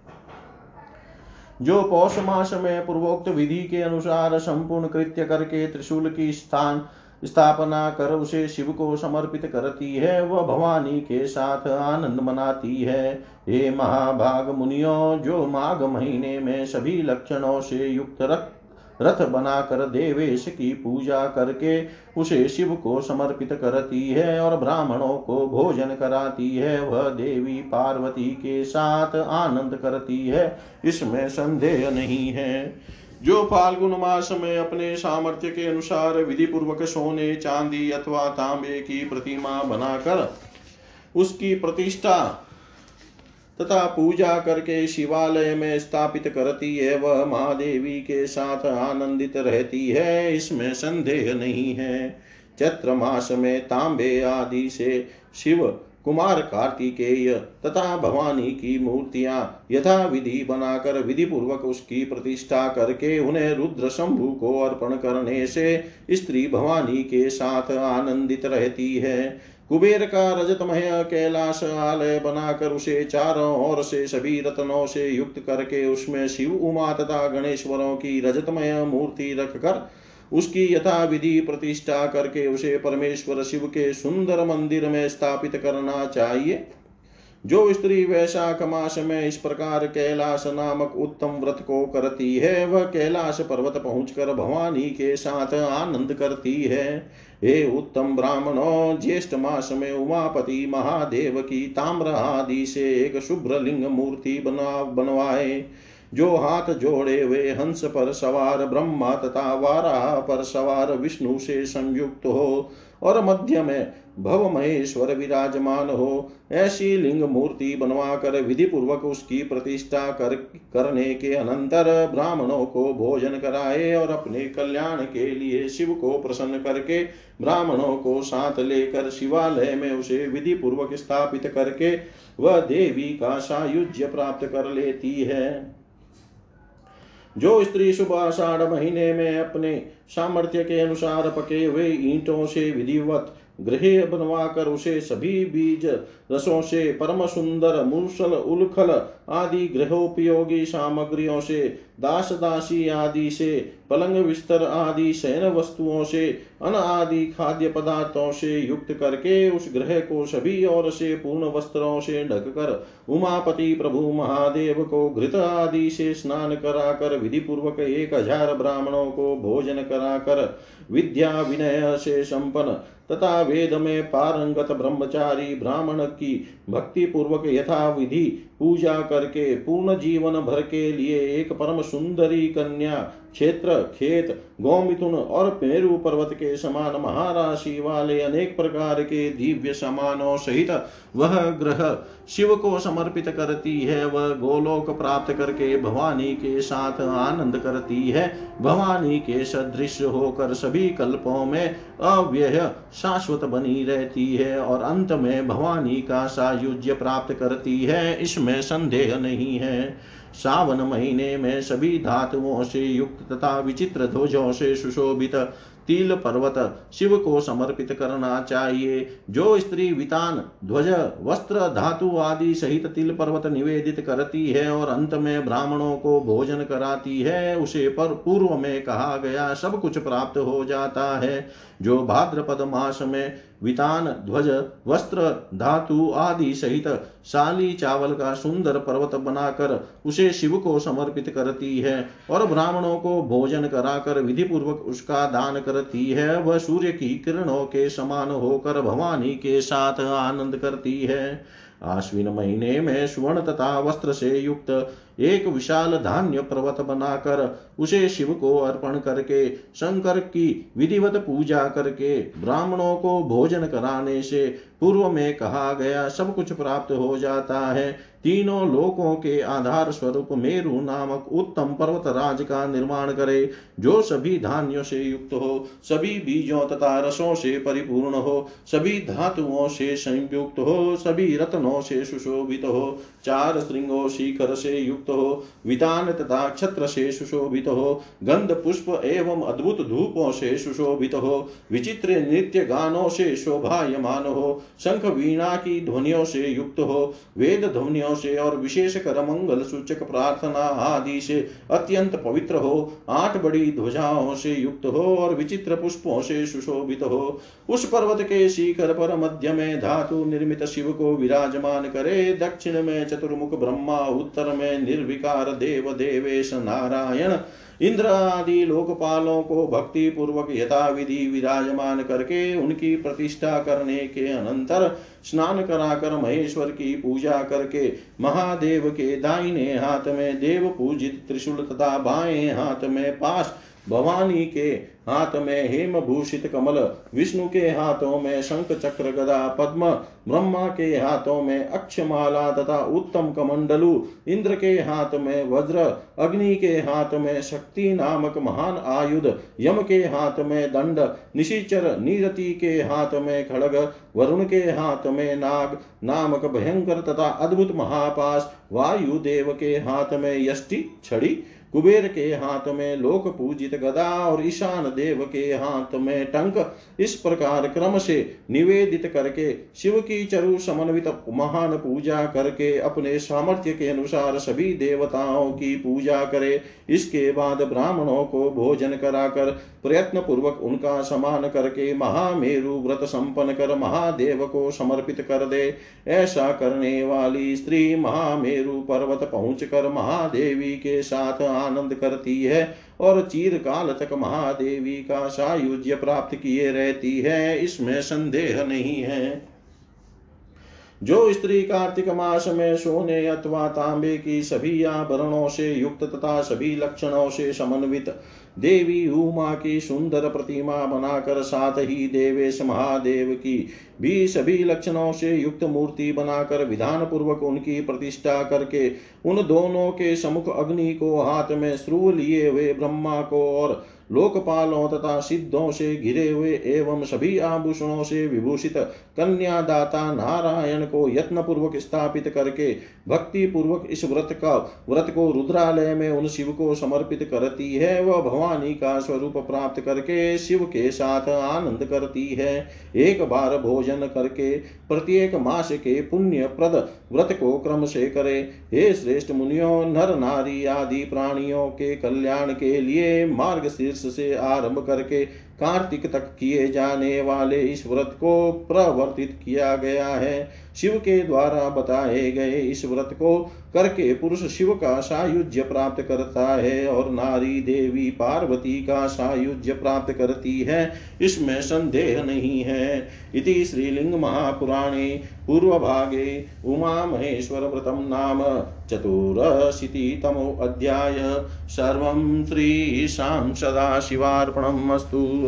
जो पौष मास में पूर्वोक्त विधि के अनुसार संपूर्ण कृत्य करके त्रिशूल की स्थान स्थापना कर उसे शिव को समर्पित करती है, वह भवानी के साथ आनंद मनाती है। हे महाभाग मुनियो, जो माघ महीने में सभी लक्षणों से युक्त रक्त रथ बनाकर देवेश की पूजा करके उसे शिव को समर्पित करती है और ब्राह्मणों को भोजन कराती है। वह देवी पार्वती के साथ आनंद करती है। इसमें संदेह नहीं है। जो फाल्गुन मास में अपने सामर्थ्य के अनुसार विधि पूर्वक सोने, चांदी अथवा तांबे की प्रतिमा बनाकर उसकी प्रतिष्ठा तथा पूजा करके शिवालय में स्थापित करती है वह महादेवी के साथ आनंदित रहती है, इसमें संदेह नहीं है। चैत्र मास में तांबे आदि से शिव, कुमार कार्तिकेय तथा भवानी की मूर्तियाँ यथा विधि बनाकर विधि पूर्वक उसकी प्रतिष्ठा करके उन्हें रुद्र शंभु को अर्पण करने से स्त्री भवानी के साथ आनंदित रहती है। कुबेर का रजतमय कैलाश आलय बनाकर उसे चारों ओर से सभी रत्नों से युक्त करके उसमें शिव उमा तथा गणेश्वरों की रजतमय मूर्ति रखकर उसकी यथा विधि प्रतिष्ठा करके उसे परमेश्वर शिव के सुंदर मंदिर में स्थापित करना चाहिए। जो स्त्री वैशाख मास में इस प्रकार कैलाश नामक उत्तम व्रत को करती है, वह कैलाश पर्वत पहुंचकर भवानी के साथ आनंद करती है। हे उत्तम ब्राह्मणों, ज्येष्ठ मास में उमापति महादेव की ताम्र आदि से एक शुभ्र लिंग मूर्ति बना, बनवाए। जो हाथ जोड़े हुए हंस पर सवार, ब्रह्मा तथा वारा पर सवार विष्णु से संयुक्त हो और मध्य में भव महेश्वर विराजमान हो। ऐसी लिंग मूर्ति बनवा कर विधि पूर्वक उसकी प्रतिष्ठा कर, करने के अनंतर ब्राह्मणों को भोजन कराए और अपने कल्याण के लिए शिव को प्रसन्न करके ब्राह्मणों को साथ लेकर शिवालय में उसे विधि पूर्वक स्थापित करके वह देवी का सायुज्य प्राप्त कर लेती है। जो स्त्री शुभ आषाढ़ महीने में अपने सामर्थ्य के अनुसार पके हुए ईंटों से विधिवत गृह बनवाकर उसे सभी बीज रसों से परम सुंदर मूसल उलखल आदि गृहोपयोगी सामग्रियों से दास दासी आदि से, पलंग बिस्तर आदि शयन वस्तुओं से अन आदि खाद्य पदार्थों से युक्त करके उस ग्रह को सभी ओर से पूर्ण वस्त्रों से ढककर उमापति प्रभु महादेव को घृत आदि से स्नान कराकर विधि पूर्वक एक हज़ार ब्राह्मणों को भोजन कराकर विद्या विनय से संपन्न तथा वेद में पारंगत ब्रह्मचारी ब्राह्मण की भक्ति पूर्वक यथा विधि पूजा करके पूर्ण जीवन भर के लिए एक परम सुंदरी कन्या क्षेत्र, खेत, गौमिथुन और पेरु पर्वत के समान महाराशि वाले अनेक प्रकार के दिव्य समानों सहित वह ग्रह शिव को समर्पित करती है, वह गोलोक प्राप्त करके भवानी के साथ आनंद करती है, भवानी के सदृश होकर सभी कल्पों में अव्यय शाश्वत बनी रहती है और अंत में भवानी का सायुज्य प्राप्त करती है, इसमें संदेह नहीं है। सावन महीने में सभी धातुओं से युक्त तथा विचित्र ध्वजों से सुशोभित। तिल पर्वत शिव को समर्पित करना चाहिए। जो स्त्री वितान, ध्वज, वस्त्र, धातु आदि सहित तिल पर्वत निवेदित करती है और अंत में ब्राह्मणों को भोजन कराती है, उसे पर पूर्व में कहा गया सब कुछ प्राप्त हो जाता है। जो भाद्रपद मास में वितान, ध्वज, वस्त्र, धातु आदि सहित साली चावल का सुंदर पर्वत बनाकर उसे शिव को समर्पित करती है और ब्राह्मणों को भोजन कराकर विधि पूर्वक उसका दान करती है, वह सूर्य की किरणों के समान होकर भवानी के साथ आनंद करती है। आश्विन महीने में स्वर्ण तथा वस्त्र से युक्त एक विशाल धान्य पर्वत बनाकर उसे शिव को अर्पण करके, शंकर की विधिवत पूजा करके, ब्राह्मणों को भोजन कराने से पूर्व में कहा गया सब कुछ प्राप्त हो जाता है। तीनों लोकों के आधार स्वरूप मेरु नामक उत्तम पर्वत राज का निर्माण करे, जो सभी धान्यों से युक्त हो, सभी बीजों तथा रसों से परिपूर्ण हो, सभी धातुओं से संयुक्त हो, सभी रत्नों से सुशोभित हो, चार श्रृंगों शिखर से युक्त हो वितान तथा क्षत्र से सुशोभित हो गंध पुष्प एवं अद्भुत धूपों से सुशोभित हो विचित्र नृत्य गानों से शोभायमान हो शंख वीणा की ध्वनियों से युक्त हो वेद ध्वनियों से और विशेष कर मंगल सूचक प्रार्थना आदि से अत्यंत पवित्र हो आठ बड़ी ध्वजाओं से युक्त हो और विचित्र पुष्पों से सुशोभित हो उस पर्वत के शिखर पर मध्य में धातु निर्मित शिव को विराजमान करे, दक्षिण में चतुर्मुख ब्रह्मा, उत्तर में निर्विकार देव देवेश नारायण। इंद्र आदि लोकपालों को भक्ति पूर्वक यथा विधि विराजमान करके उनकी प्रतिष्ठा करने के अनंतर स्नान कराकर महेश्वर की पूजा करके महादेव के दाहिने हाथ में देव पूजित त्रिशूल तथा बाएँ हाथ में पास भवानी के हाथ में हेम भूषित कमल, विष्णु के हाथों में शंख चक्र गदा, पद्म, ब्रह्मा के हाथों में अक्षमाला तथा उत्तम कमंडलु, इंद्र के हाथ में वज्र, अग्नि के हाथ में शक्ति नामक महान आयुध, यम के हाथ में दंड, निशिचर नीरति के हाथ में खड़ग, वरुण के हाथ में नाग नामक भयंकर तथा अद्भुत महापाश वायु देव के हाथ में यष्टि छड़ी कुबेर के हाथ में लोक पूजित गदा और ईशान देव के हाथ में टंक, इस प्रकार क्रम से निवेदित करके शिव की चरु समन्वित महान पूजा करके अपने सामर्थ्य के अनुसार सभी देवताओं की पूजा करे। इसके बाद ब्राह्मणों को भोजन कराकर प्रयत्न पूर्वक उनका समान करके महामेरु व्रत संपन्न कर महादेव को समर्पित कर दे। ऐसा करने वाली स्त्री महामेरु पर्वत पहुँच कर महादेवी के साथ आनंद करती है और चीरकाल तक महादेवी का सायुज्य प्राप्त किए रहती है, इसमें संदेह नहीं है। जो स्त्री कार्तिक मास में सोने अथवा तांबे की सभी आभरणों से युक्त तथा सभी लक्षणों से समन्वित, देवी उमा की सुंदर प्रतिमा बनाकर साथ ही देवेश महादेव की भी सभी लक्षणों से युक्त मूर्ति बनाकर विधान पूर्वक उनकी प्रतिष्ठा करके उन दोनों के समुख अग्नि को हाथ में श्रू लिए हुए ब्रह्मा को और लोकपालों तथा सिद्धों से घिरे हुए एवं सभी आभूषणों से विभूषित कन्यादाता नारायण को यत्न पूर्वक स्थापित करके भक्ति पूर्वक इस व्रत का, व्रत को रुद्रालय में उन शिव को समर्पित करती है, वह भवानी का स्वरूप प्राप्त करके शिव के साथ आनंद करती है। एक बार भोजन करके प्रत्येक मास के पुण्य प्रद व्रत को क्रम से करे। हे श्रेष्ठ मुनियों, नर नारी आदि प्राणियों के कल्याण के लिए मार्ग शीर्ष से आरंभ करके कार्तिक तक किए जाने वाले इस व्रत को प्रवर्तित किया गया है। शिव के द्वारा बताए गए इस व्रत को करके पुरुष शिव का सायुज्य प्राप्त करता है और नारी देवी पार्वती का सायुज्य प्राप्त करती है। इसमें संदेह नहीं है। इति श्रीलिंग महापुराणे पूर्वभागे उमा महेश्वर व्रतम नाम चतुरशीतितमोऽध्याय सर्वं श्रीशां सदाशिवार्पणम् अस्तु।